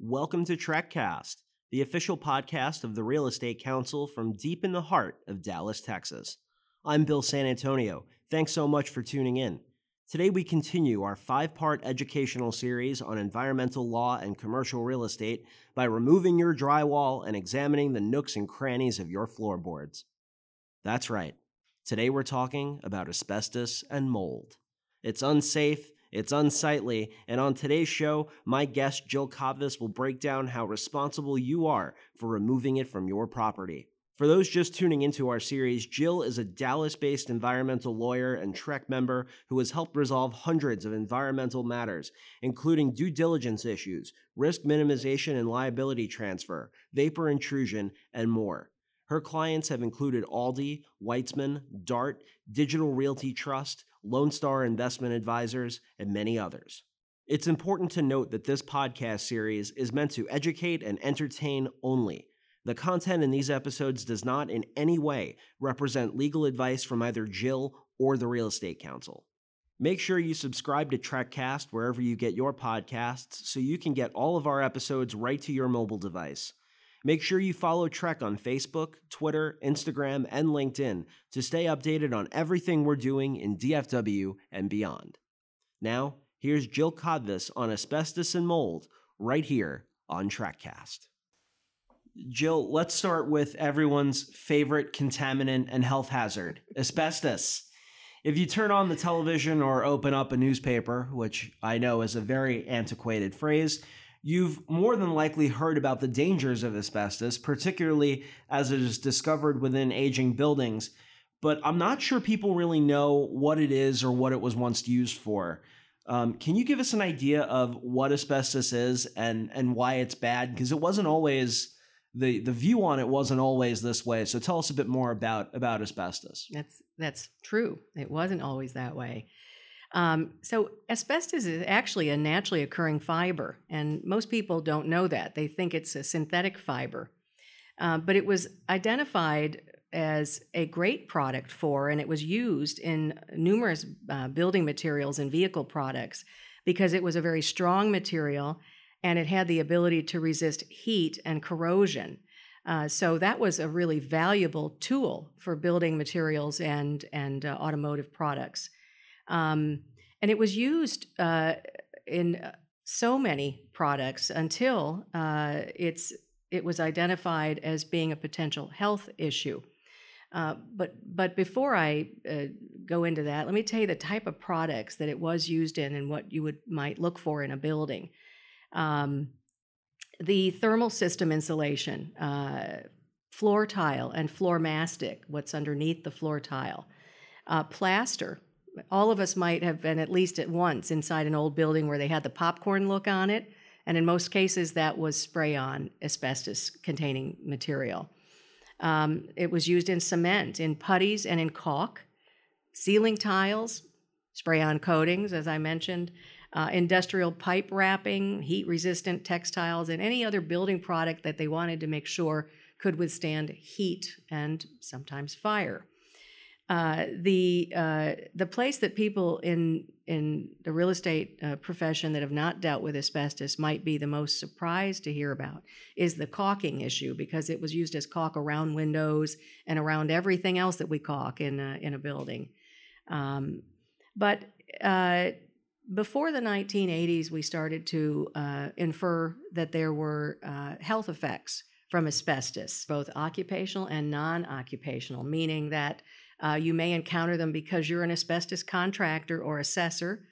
Welcome to TrekCast, the official podcast of the Real Estate Council from deep in the heart of Dallas, Texas. I'm Bill San Antonio. Thanks so much for tuning in. Today, we continue our five part educational series on environmental law and commercial real estate by removing your drywall and examining the nooks and crannies of your floorboards. That's right. Today, we're talking about asbestos and mold. It's unsafe, it's unsightly, and on today's show, my guest Jill Kotvis will break down how responsible you are for removing it from your property. For those just tuning into our series, Jill is a Dallas based environmental lawyer and TREC member who has helped resolve hundreds of environmental matters, including due diligence issues, risk minimization and liability transfer, vapor intrusion, and more. Her clients have included Aldi, Weitzman, Dart, Digital Realty Trust, Lone Star Investment Advisors, and many others. It's important to note that this podcast series is meant to educate and entertain only. The content in these episodes does not in any way represent legal advice from either Jill or the Real Estate Council. Make sure you subscribe to TrekCast wherever you get your podcasts so you can get all of our episodes right to your mobile device. Make sure you follow TREC on Facebook, Twitter, Instagram, and LinkedIn to stay updated on everything we're doing in DFW and beyond. Now, here's Jill Kotvis on asbestos and mold right here on TrekCast. Jill, let's start with everyone's favorite contaminant and health hazard asbestos. If you turn on the television or open up a newspaper, which I know is a very antiquated phrase, you've more than likely heard about the dangers of asbestos, particularly as it is discovered within aging buildings. But I'm not sure people really know what it is or what it was once used for. Um, can you give us an idea of what asbestos is and and why it's bad? Because it wasn't always the the view on it wasn't always this way. So tell us a bit more about about asbestos. That's that's true. It wasn't always that way. Um, so asbestos is actually a naturally occurring fiber, and most people don't know that. They think it's a synthetic fiber, uh, but it was identified as a great product for, and it was used in numerous uh, building materials and vehicle products because it was a very strong material and it had the ability to resist heat and corrosion. Uh, so that was a really valuable tool for building materials and and uh, automotive products. Um, and it was used uh, in uh, so many products until uh, it's it was identified as being a potential health issue. Uh, but but before I uh, go into that, let me tell you the type of products that it was used in and what you would might look for in a building. Um, the thermal system insulation, uh, floor tile and floor mastic, what's underneath the floor tile, plaster, all of us might have been at least at once inside an old building where they had the popcorn look on it. And in most cases, that was spray on asbestos containing material. Um, it was used in cement, in putties, and in caulk, ceiling tiles, spray on coatings, as I mentioned, uh, industrial pipe wrapping, heat resistant textiles, and any other building product that they wanted to make sure could withstand heat and sometimes fire. Uh, the uh, the place that people in in the real estate uh, profession that have not dealt with asbestos might be the most surprised to hear about is the caulking issue because it was used as caulk around windows and around everything else that we caulk in a, in a building. Um, but uh, before the 1980s, we started to uh, infer that there were health effects from asbestos, both occupational and non-occupational, meaning that uh, you may encounter them because you're an asbestos contractor or assessor,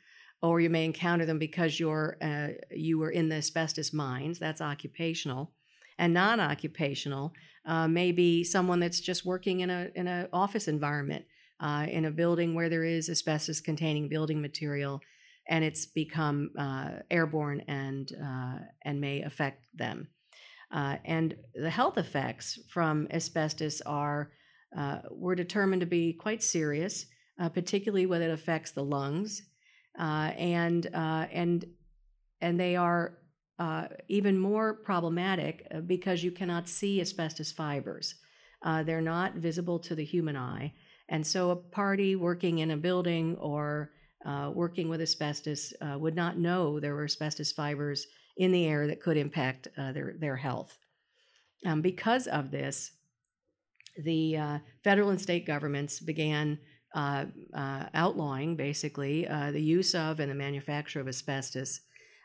or you may encounter them because you're uh, you were in the asbestos mines. That's occupational, and non-occupational uh, may be someone that's just working in a in an office environment, uh, in a building where there is asbestos-containing building material, and it's become uh, airborne and uh, and may affect them. and the health effects from asbestos are uh, were determined to be quite serious, uh, particularly when it affects the lungs, uh, and uh, and and they are uh, even more problematic uh, because you cannot see asbestos fibers. they're not visible to the human eye, and so a party working in a building or working with asbestos would not know there were asbestos fibers in the air that could impact uh, their, their health. Um, because of this, the uh, federal and state governments began uh, uh, outlawing basically uh, the use of and the manufacture of asbestos,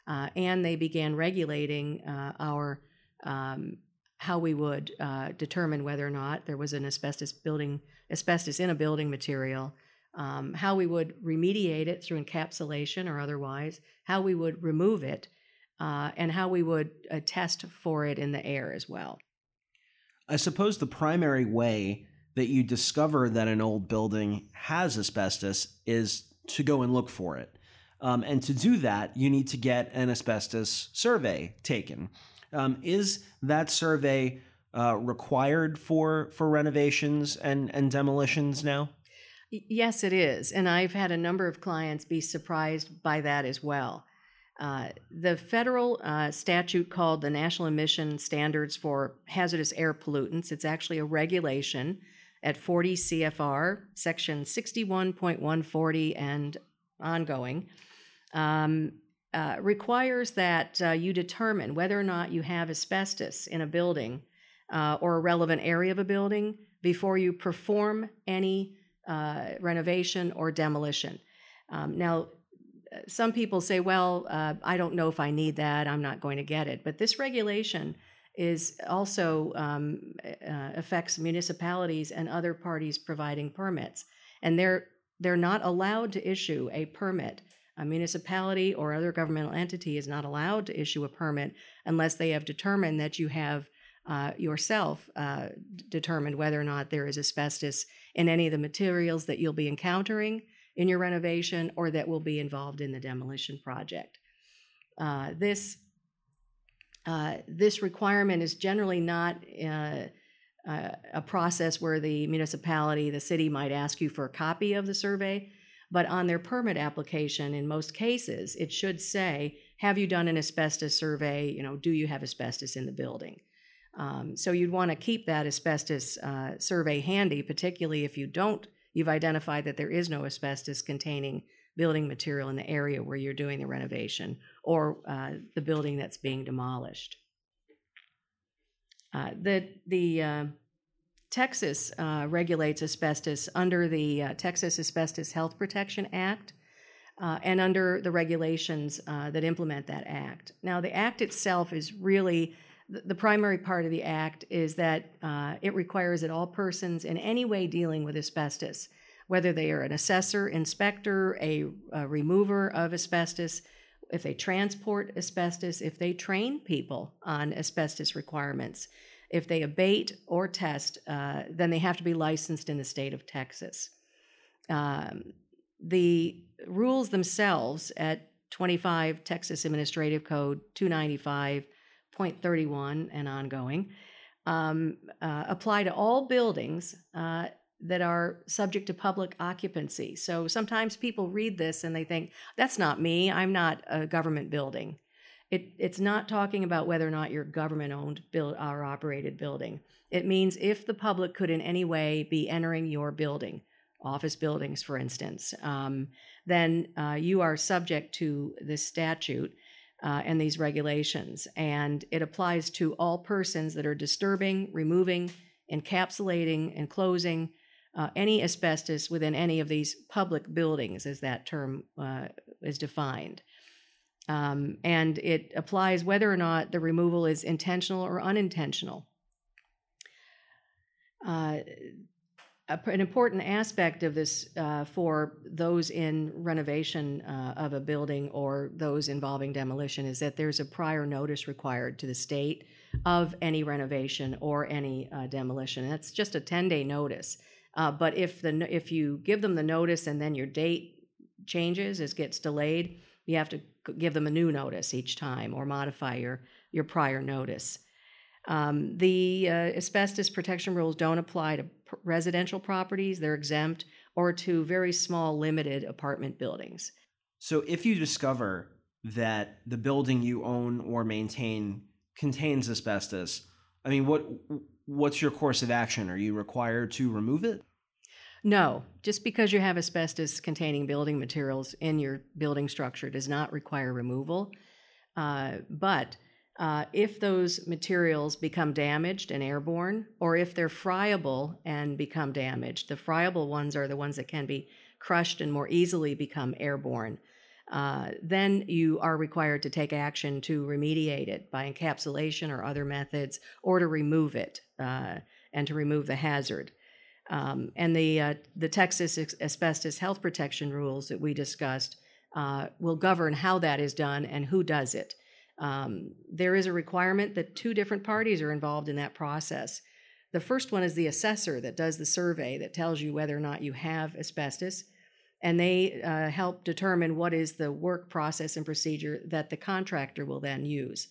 uh, and they began regulating uh, our um, how we would determine whether or not there was an asbestos building asbestos in a building material, um, how we would remediate it through encapsulation or otherwise, how we would remove it, and how we would test for it in the air as well. I suppose the primary way that you discover that an old building has asbestos is to go and look for it. Um, and to do that, you need to get an asbestos survey taken. Um, is that survey uh, required for for renovations and and demolitions now? Yes, it is, and I've had a number of clients be surprised by that as well. Uh, the federal uh, statute called the National Emission Standards for Hazardous Air Pollutants, it's actually a regulation at 40 CFR, section 61.140 and ongoing, um, uh, requires that uh, you determine whether or not you have asbestos in a building uh, or a relevant area of a building before you perform any renovation or demolition. Um, now, some people say, well, uh, I don't know if I need that. I'm not going to get it. But this regulation is also um, uh, affects municipalities and other parties providing permits, and they're they're not allowed to issue a permit. A municipality or other governmental entity is not allowed to issue a permit unless they have determined that you have uh, yourself uh, determined whether or not there is asbestos in any of the materials that you'll be encountering in your renovation or that will be involved in the demolition project. Uh, this uh, this requirement is generally not uh, uh, a process where the municipality, the city might ask you for a copy of the survey, but on their permit application, in most cases, it should say, "Have you done an asbestos survey? You know, do you have asbestos in the building?" Um, so you'd want to keep that asbestos uh, survey handy, particularly if you don't you've identified that there is no asbestos containing building material in the area where you're doing the renovation or uh, the building that's being demolished. Uh, the the uh, Texas uh, regulates asbestos under the uh, Texas Asbestos Health Protection Act uh, and under the regulations that implement that act. Now, the act itself is really the primary part of the act is that uh, it requires that all persons in any way dealing with asbestos, whether they are an assessor, inspector, a, a remover of asbestos, if they transport asbestos, if they train people on asbestos requirements, if they abate or test, uh, then they have to be licensed in the state of Texas. Um, the rules themselves at 25 Texas Administrative Code 295 0.31 and ongoing, um, uh, apply to all buildings uh, that are subject to public occupancy. So sometimes people read this and they think, that's not me, I'm not a government building. It, it's not talking about whether or not you're government owned build or operated building. It means if the public could in any way be entering your building, office buildings, for instance, um, then uh, you are subject to this statute uh, and these regulations. And it applies to all persons that are disturbing, removing, encapsulating, enclosing uh, any asbestos within any of these public buildings, as that term uh, is defined. Um, and it applies whether or not the removal is intentional or unintentional. Uh, an important aspect of this uh, for those in renovation uh, of a building or those involving demolition is that there's a prior notice required to the state of any renovation or any uh, demolition. That's just a 10 day notice. Uh, but if the if you give them the notice and then your date changes, it gets delayed, you have to give them a new notice each time or modify your your prior notice. Um, the uh, asbestos protection rules don't apply to residential properties, they're exempt, or to very small, limited apartment buildings. So, if you discover that the building you own or maintain contains asbestos, I mean, what what's your course of action? Are you required to remove it? No, just because you have asbestos containing building materials in your building structure does not require removal. Uh, but uh, if those materials become damaged and airborne, or if they're friable and become damaged, the friable ones are the ones that can be crushed and more easily become airborne. Uh, then you are required to take action to remediate it by encapsulation or other methods, or to remove it uh, and to remove the hazard. Um, and the uh, the Texas asbestos health protection rules that we discussed uh, will govern how that is done and who does it. Um, there is a requirement that two different parties are involved in that process. The first one is the assessor that does the survey that tells you whether or not you have asbestos and they uh, help determine what is the work process and procedure that the contractor will then use.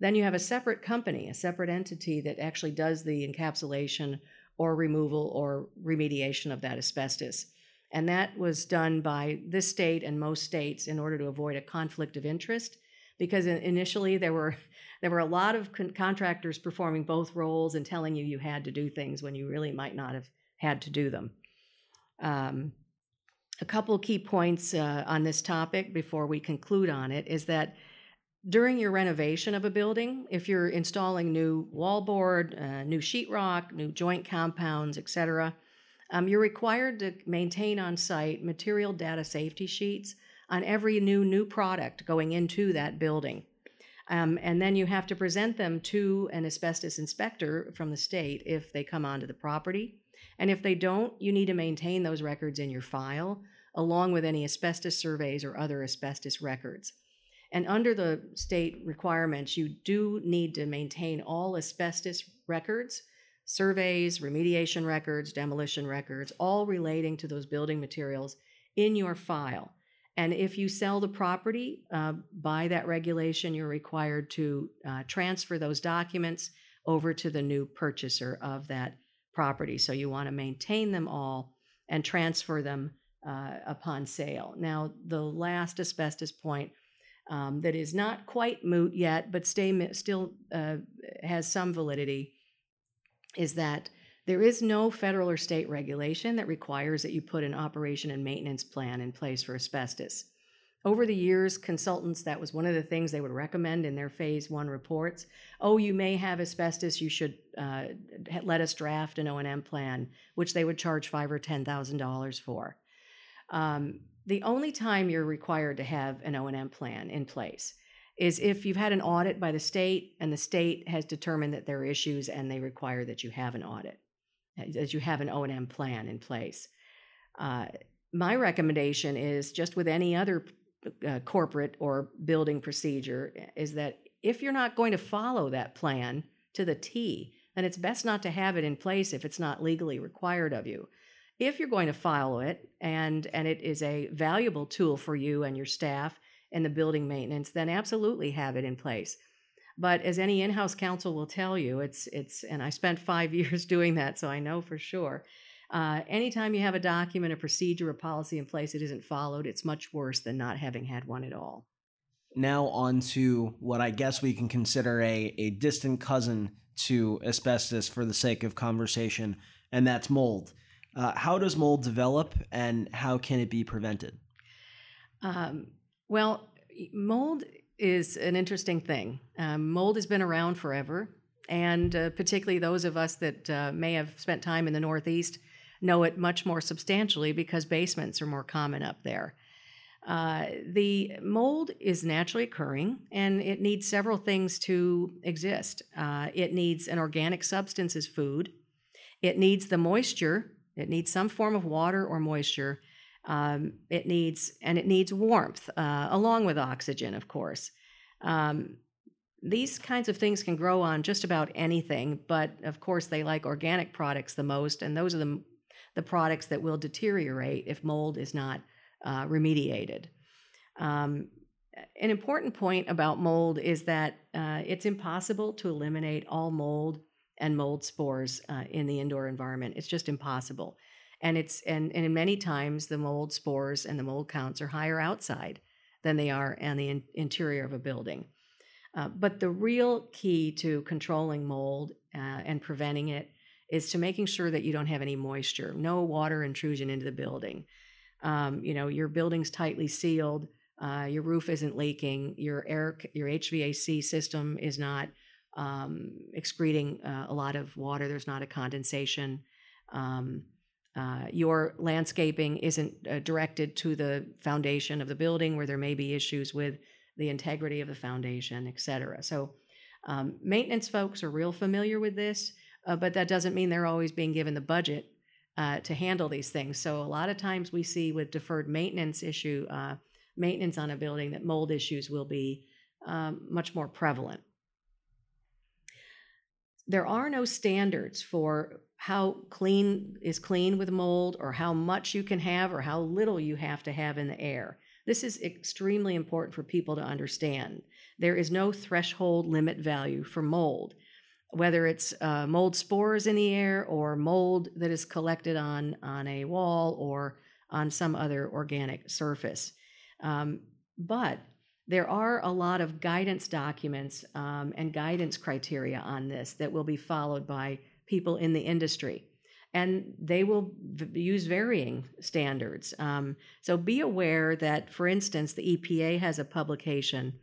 Then you have a separate company, a separate entity that actually does the encapsulation or removal or remediation of that asbestos. And that was done by this state and most states in order to avoid a conflict of interest because initially there were there were a lot of con- contractors performing both roles and telling you you had to do things when you really might not have had to do them. Um, a couple key points uh, on this topic before we conclude on it is that during your renovation of a building, if you're installing new wallboard, uh, new sheetrock, new joint compounds, etc., um, you're required to maintain on site material data safety sheets on every new new product going into that building. Um, and then you have to present them to an asbestos inspector from the state if they come onto the property. And if they don't, you need to maintain those records in your file, along with any asbestos surveys or other asbestos records. And under the state requirements, you do need to maintain all asbestos records, surveys, remediation records, demolition records, all relating to those building materials in your file. And if you sell the property uh, by that regulation, you're required to uh, transfer those documents over to the new purchaser of that property. So you want to maintain them all and transfer them uh, upon sale. Now, the last asbestos point um, that is not quite moot yet, but stay, still uh, has some validity, is that there is no federal or state regulation that requires that you put an operation and maintenance plan in place for asbestos. Over the years, consultants, that was one of the things they would recommend in their phase one reports. Oh, you may have asbestos, you should uh, let us draft an O&M plan, which they would charge five or $10,000 for. Um, the only time you're required to have an O&M plan in place is if you've had an audit by the state and the state has determined that there are issues and they require that you have an audit, that you have an O&M plan in place. Uh, my recommendation is just with any other uh, corporate or building procedure is that if you're not going to follow that plan to the T, then it's best not to have it in place if it's not legally required of you. If you're going to follow it and and it is a valuable tool for you and your staff and the building maintenance, then absolutely have it in place. But as any in-house counsel will tell you, it's it's and I spent five years doing that, so I know for sure uh, anytime you have a document, a procedure, a policy in place that isn't followed, it's much worse than not having had one at all. Now, on to what I guess we can consider a, a distant cousin to asbestos for the sake of conversation, and that's mold. Uh, how does mold develop and how can it be prevented? Um, well, mold is an interesting thing. Um, mold has been around forever, and uh, particularly those of us that uh, may have spent time in the Northeast know it much more substantially because basements are more common up there. Uh, the mold is naturally occurring and it needs several things to exist. Uh, it needs an organic substance as food, it needs the moisture, it needs some form of water or moisture. Um, it needs and it needs warmth uh, along with oxygen, of course. Um, these kinds of things can grow on just about anything, but of course they like organic products the most, and those are the the products that will deteriorate if mold is not uh, remediated. Um, an important point about mold is that uh, it's impossible to eliminate all mold and mold spores uh, in the indoor environment. It's just impossible. And it's and, and many times the mold spores and the mold counts are higher outside than they are in the in- interior of a building. Uh, but the real key to controlling mold uh, and preventing it is to making sure that you don't have any moisture, no water intrusion into the building. Um, you know, your building's tightly sealed. uh, your roof isn't leaking, your air, your HVAC system is not um, excreting uh, a lot of water. There's not a condensation. Um, uh, your landscaping isn't uh, directed to the foundation of the building where there may be issues with the integrity of the foundation, et cetera. So, um, maintenance folks are real familiar with this, uh, but that doesn't mean they're always being given the budget uh, to handle these things. So, a lot of times we see with deferred maintenance issue, uh, maintenance on a building, that mold issues will be um, much more prevalent. There are no standards for how clean is clean with mold or how much you can have or how little you have to have in the air. This is extremely important for people to understand. There is no threshold limit value for mold, whether it's uh, mold spores in the air or mold that is collected on, on a wall or on some other organic surface. Um, but there are a lot of guidance documents um, and guidance criteria on this that will be followed by people in the industry. And they will v- use varying standards. Um, so be aware that, for instance, the EPA has a publication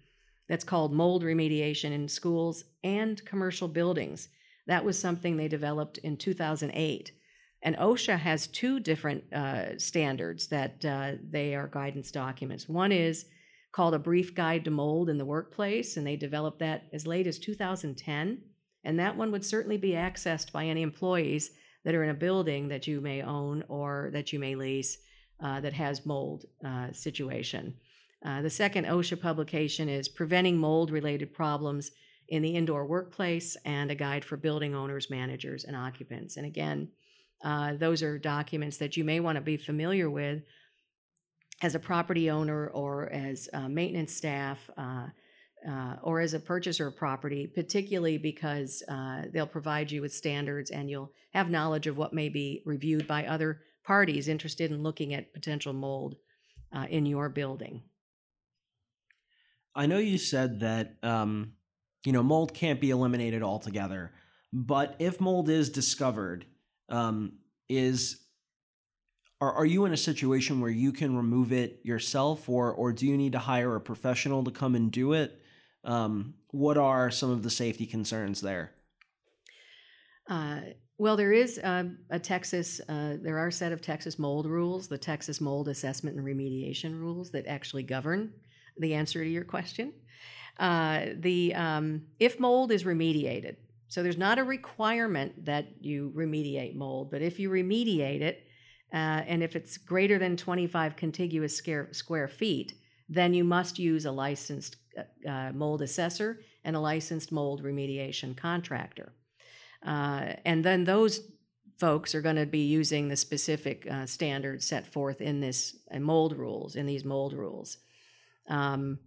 that's called Mold Remediation in Schools and Commercial Buildings. That was something they developed in 2008. And OSHA has two different uh, standards that uh, they are guidance documents. One is called A Brief Guide to Mold in the Workplace, and they developed that as late as 2010. And that one would certainly be accessed by any employees that are in a building that you may own or that you may lease uh, that has mold uh, situation. Uh, the second OSHA publication is Preventing Mold Related Problems in the Indoor Workplace and a guide for building owners, managers, and occupants. And again, uh, those are documents that you may want to be familiar with as a property owner or as maintenance staff uh, uh, or as a purchaser of property, particularly because uh, they'll provide you with standards and you'll have knowledge of what may be reviewed by other parties interested in looking at potential mold uh, in your building. I know you said that um, you know mold can't be eliminated altogether, but if mold is discovered, um, is are, are you in a situation where you can remove it yourself, or or do you need to hire a professional to come and do it? Um, what are some of the safety concerns there? Uh, well, there is uh, a Texas, uh, there are a set of Texas mold rules, the Texas Mold Assessment and Remediation Rules that actually govern the answer to your question. Uh, the um, if mold is remediated, so there's not a requirement that you remediate mold, but if you remediate it, uh, and if it's greater than 25 contiguous square, feet, then you must use a licensed uh, uh, mold assessor and a licensed mold remediation contractor. Uh, and then those folks are going to be using the specific uh, standards set forth in this uh, mold rules, in these mold rules. Um,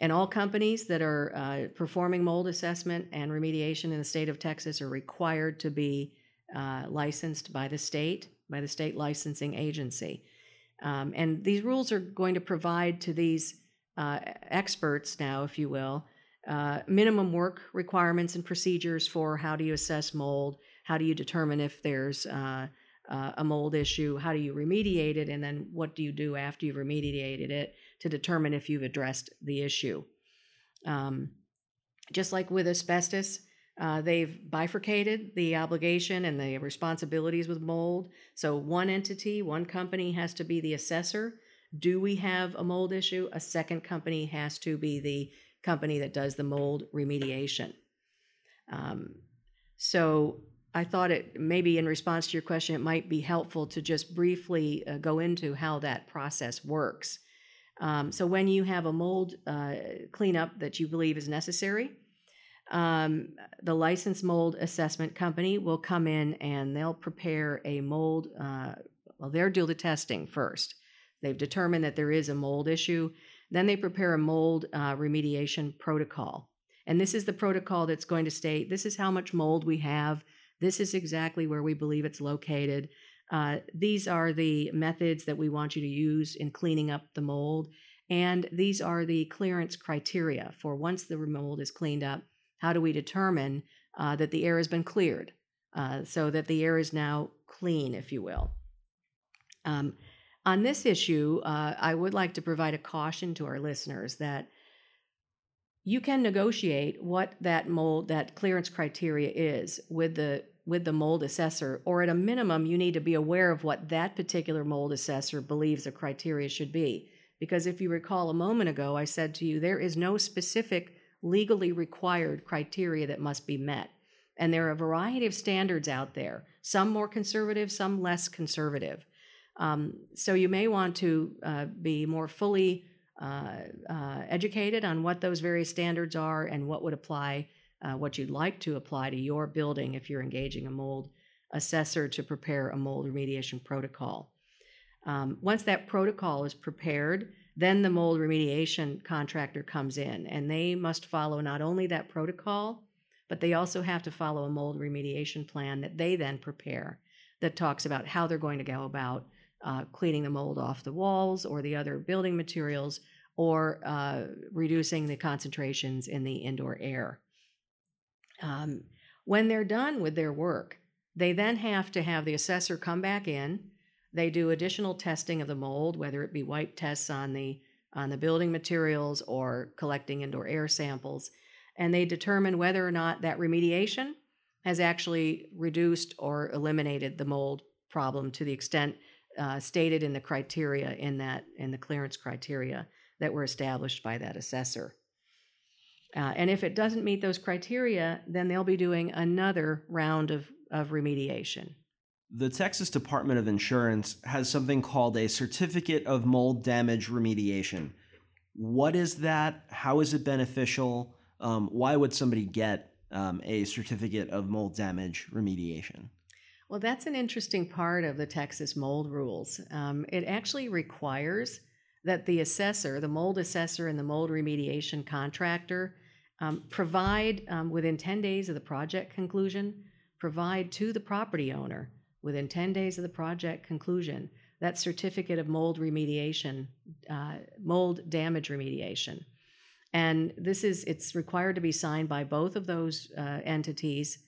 and all companies that are uh, performing mold assessment and remediation in the state of Texas are required to be licensed by the state, by the state licensing agency. Um, and these rules are going to provide to these uh, experts now, if you will, uh, minimum work requirements and procedures for how do you assess mold, how do you determine if there's uh, uh, a mold issue, how do you remediate it, and then what do you do after you've remediated it to determine if you've addressed the issue. Um, just like with asbestos, uh, they've bifurcated the obligation and the responsibilities with mold. So, one entity, one company has to be the assessor do we have a mold issue? A second company has to be the company that does the mold remediation. Um, so I thought it maybe in response to your question, it might be helpful to just briefly uh, go into how that process works. Um, so when you have a mold uh, cleanup that you believe is necessary, um, the licensed mold assessment company will come in and they'll prepare a mold. Uh, well, they'll do the testing first. They've determined that there is a mold issue. Then they prepare a mold uh, remediation protocol. And this is the protocol that's going to state this is how much mold we have. This is exactly where we believe it's located. Uh, these are the methods that we want you to use in cleaning up the mold. And these are the clearance criteria for once the mold is cleaned up, how do we determine uh, that the air has been cleared uh, so that the air is now clean, if you will. Um, On this issue, uh, I would like to provide a caution to our listeners that you can negotiate what that mold, that clearance criteria is with the with the mold assessor, or at a minimum, you need to be aware of what that particular mold assessor believes the criteria should be. Because if you recall a moment ago, I said to you, there is no specific legally required criteria that must be met. And there are a variety of standards out there, some more conservative, some less conservative. Um, so you may want to uh, be more fully uh, uh, educated on what those various standards are and what would apply, uh, what you'd like to apply to your building if you're engaging a mold assessor to prepare a mold remediation protocol. Um, once that protocol is prepared, then the mold remediation contractor comes in and they must follow not only that protocol, but they also have to follow a mold remediation plan that they then prepare that talks about how they're going to go about uh, cleaning the mold off the walls or the other building materials or uh, reducing the concentrations in the indoor air. Um, when they're done with their work, they then have to have the assessor come back in. They do additional testing of the mold, whether it be wipe tests on the on the building materials or collecting indoor air samples, and they determine whether or not that remediation has actually reduced or eliminated the mold problem to the extent uh, stated in the criteria in that in the clearance criteria that were established by that assessor. Uh, and if it doesn't meet those criteria, then they'll be doing another round of, of remediation. The Texas Department of Insurance has something called a Certificate of Mold Damage Remediation. What is that? How is it beneficial? Um, why would somebody get um, a certificate of mold damage remediation? Well, that's an interesting part of the Texas mold rules. Um, it actually requires that the assessor, the mold assessor, and the mold remediation contractor um, provide um, within 10 days of the project conclusion, provide to the property owner within 10 days of the project conclusion that certificate of mold remediation, uh, mold damage remediation. And this is, it's required to be signed by both of those uh, entities.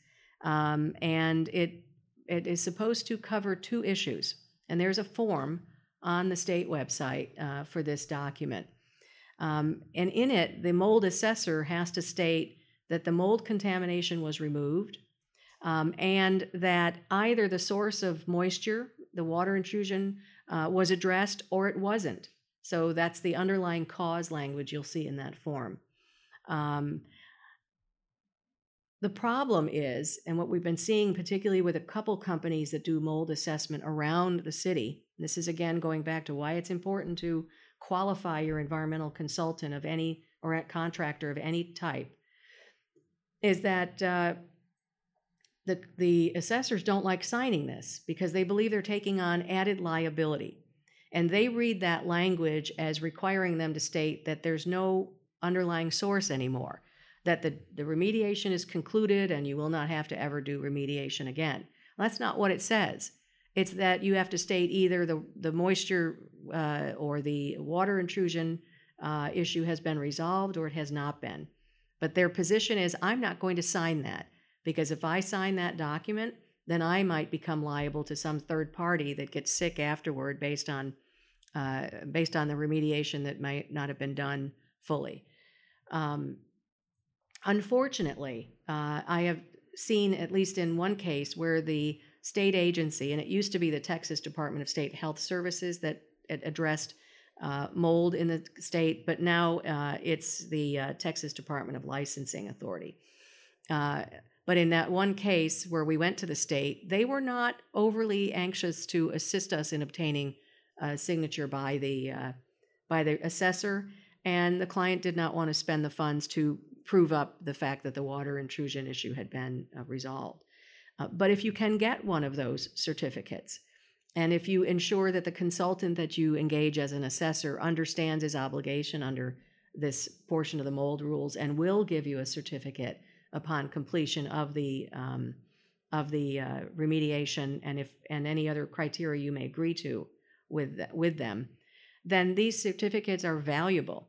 Um, and it it is supposed to cover two issues, and there's a form on the state website uh, for this document. Um, and in it, the mold assessor has to state that the mold contamination was removed um, and that either the source of moisture, the water intrusion, uh, was addressed or it wasn't. So that's the underlying cause language you'll see in that form. Um, the problem is, and what we've been seeing, particularly with a couple companies that do mold assessment around the city, this is again going back to why it's important to qualify your environmental consultant of any or contractor of any type, is that uh, the, the assessors don't like signing this because they believe they're taking on added liability. And they read that language as requiring them to state that there's no underlying source anymore that the, the remediation is concluded and you will not have to ever do remediation again. That's not what it says. It's that you have to state either the, the moisture uh, or the water intrusion uh, issue has been resolved or it has not been. But their position is I'm not going to sign that because if I sign that document, then I might become liable to some third party that gets sick afterward based on uh, based on the remediation that might not have been done fully. Um, Unfortunately, uh, I have seen, at least in one case, where the state agency, and it used to be the Texas Department of State Health Services that addressed uh, mold in the state, but now uh, it's the uh, Texas Department of Licensing Authority. But in that one case where we went to the state, they were not overly anxious to assist us in obtaining a signature by the uh, by the assessor, and the client did not want to spend the funds to prove up the fact that the water intrusion issue had been uh, resolved. Uh, but if you can get one of those certificates, and if you ensure that the consultant that you engage as an assessor understands his obligation under this portion of the mold rules and will give you a certificate upon completion of the um, of the uh, remediation and if and any other criteria you may agree to with with them, then these certificates are valuable,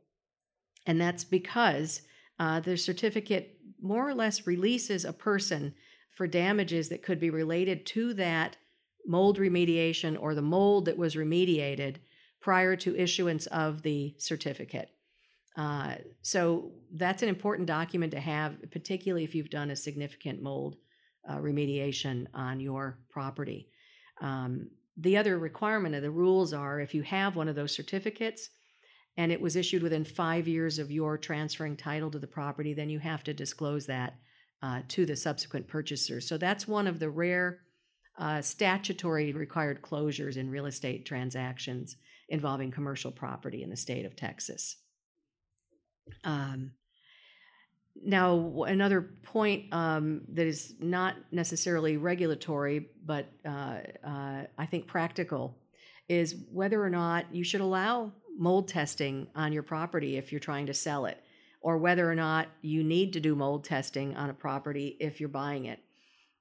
and that's because uh, the certificate more or less releases a person for damages that could be related to that mold remediation or the mold that was remediated prior to issuance of the certificate. Uh, so that's an important document to have, particularly if you've done a significant mold uh, remediation on your property. Um, the other requirement of the rules are if you have one of those certificates and it was issued within five years of your transferring title to the property, then you have to disclose that uh, to the subsequent purchaser. So that's one of the rare uh, statutory required closures in real estate transactions involving commercial property in the state of Texas. Um, now, another point um, that is not necessarily regulatory, but uh, uh, I think practical, is whether or not you should allow mold testing on your property if you're trying to sell it, or whether or not you need to do mold testing on a property if you're buying it.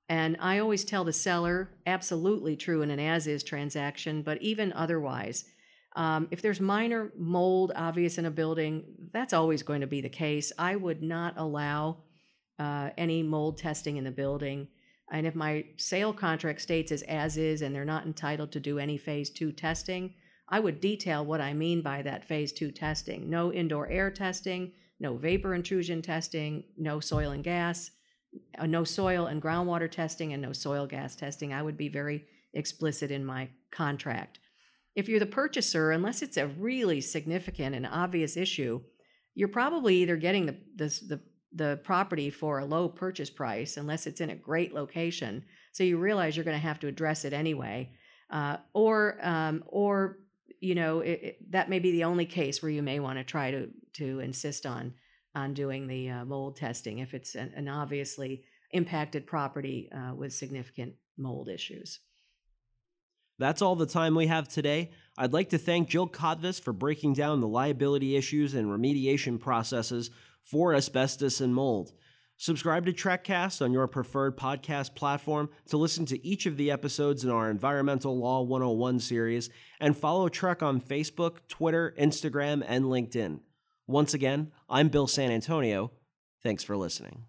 And I always tell the seller, absolutely true in an as is transaction, but even otherwise, um, if there's minor mold obvious in a building, that's always going to be the case. I would not allow uh, any mold testing in the building. And if my sale contract states as as is and they're not entitled to do any phase two testing, I would detail what I mean by that phase two testing. No indoor air testing, no vapor intrusion testing, no soil and gas, uh, no soil and groundwater testing, and no soil gas testing. I would be very explicit in my contract. If you're the purchaser, unless it's a really significant and obvious issue, you're probably either getting the, the, the, the property for a low purchase price, unless it's in a great location. So you realize you're going to have to address it anyway. Uh, or, um, or you know, it, it, that may be the only case where you may want to try to to insist on on doing the uh, mold testing if it's an, an obviously impacted property uh, with significant mold issues. That's all the time we have today. I'd like to thank Jill Kotvis for breaking down the liability issues and remediation processes for asbestos and mold. Subscribe to TrekCast on your preferred podcast platform to listen to each of the episodes in our Environmental Law 101 series, and follow TREC on Facebook, Twitter, Instagram, and LinkedIn. Once again, I'm Bill San Antonio. Thanks for listening.